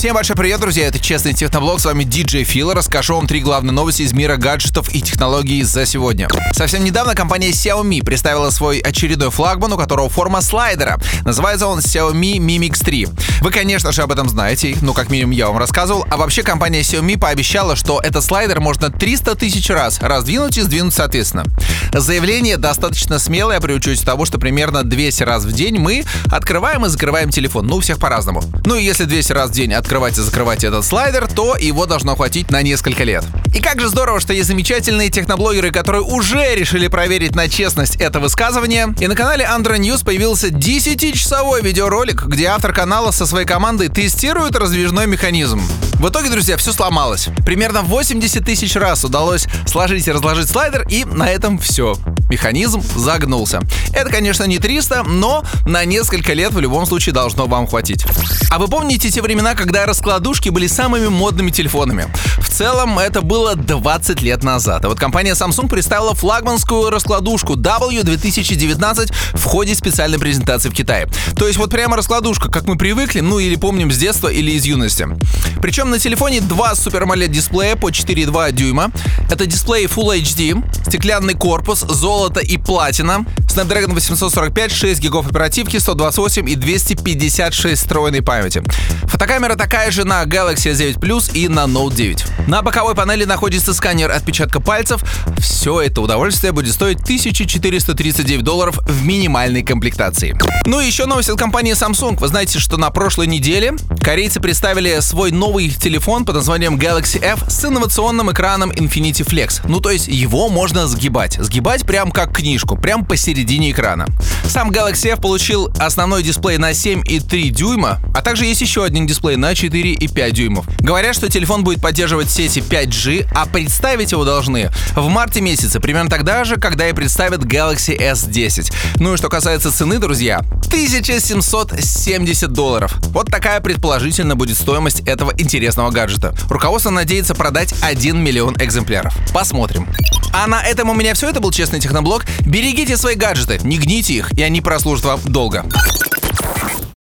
Всем большой привет, друзья, это Честный Техноблог, с вами DJ Фил, расскажу вам три главные новости из мира гаджетов и технологий за сегодня. Совсем недавно компания Xiaomi представила свой очередной флагман, у которого форма слайдера. Называется он Xiaomi Mi Mix 3. Вы, конечно же, об этом знаете, ну, как минимум, я вам рассказывал. А вообще, компания Xiaomi пообещала, что этот слайдер можно 300 тысяч раз раздвинуть и сдвинуть соответственно. Заявление достаточно смелое при учете того, что примерно 200 раз в день мы открываем и закрываем телефон. Ну, у всех по-разному. Ну и если 200 раз в день открывать и закрывать этот слайдер, то его должно хватить на несколько лет. И как же здорово, что есть замечательные техноблогеры, которые уже решили проверить на честность это высказывание. И на канале Android News появился 10-часовой видеоролик, где автор канала со своей командой тестирует раздвижной механизм. В итоге, друзья, все сломалось. Примерно 80 тысяч раз удалось сложить и разложить слайдер, и на этом все. Механизм загнулся. Это, конечно, не 300, но на несколько лет в любом случае должно вам хватить. А вы помните те времена, когда раскладушки были самыми модными телефонами? В целом, это было 20 лет назад. А вот компания Samsung представила флагманскую раскладушку W2019 в ходе специальной презентации в Китае. То есть вот прямо раскладушка, как мы привыкли, ну или помним с детства или из юности. Причем на телефоне два Super AMOLED дисплея по 4,2 дюйма. Это дисплей Full HD, стеклянный корпус, золото и платина, Snapdragon 845, 6 гигов оперативки, 128 и 256 встроенной памяти. Фотокамера такая же на Galaxy S9 Plus и на Note 9. На боковой панели находится сканер отпечатка пальцев. Все это удовольствие будет стоить 1439 долларов в минимальной комплектации. Ну и еще новость от компании Samsung. Вы знаете, что на прошлой неделе корейцы представили свой новый телефон под названием Galaxy F с инновационным экраном Infinity Flex. Ну то есть его можно сгибать. Сгибать прям как книжку, прям посередине экрана. Сам Galaxy F получил основной дисплей на 7,3 дюйма, а также есть еще один дисплей на 4,5 дюймов. Говорят, что телефон будет поддерживать сети 5G, а представить его должны в марте месяце, примерно тогда же, когда и представят Galaxy S10. Ну и что касается цены, друзья, 1770 долларов. Вот такая предположительно будет стоимость этого интересного гаджета. Руководство надеется продать 1 миллион экземпляров. Посмотрим. А на этом у меня все. Это был Честный Техноблог. Берегите свои гаджеты, не гните их, и они прослужат вам долго.